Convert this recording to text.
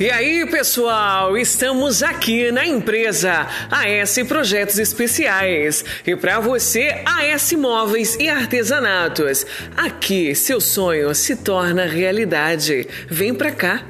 E aí, pessoal, estamos aqui na empresa AS Projetos Especiais. E para você, AS Móveis e Artesanatos. Aqui, seu sonho se torna realidade. Vem para cá.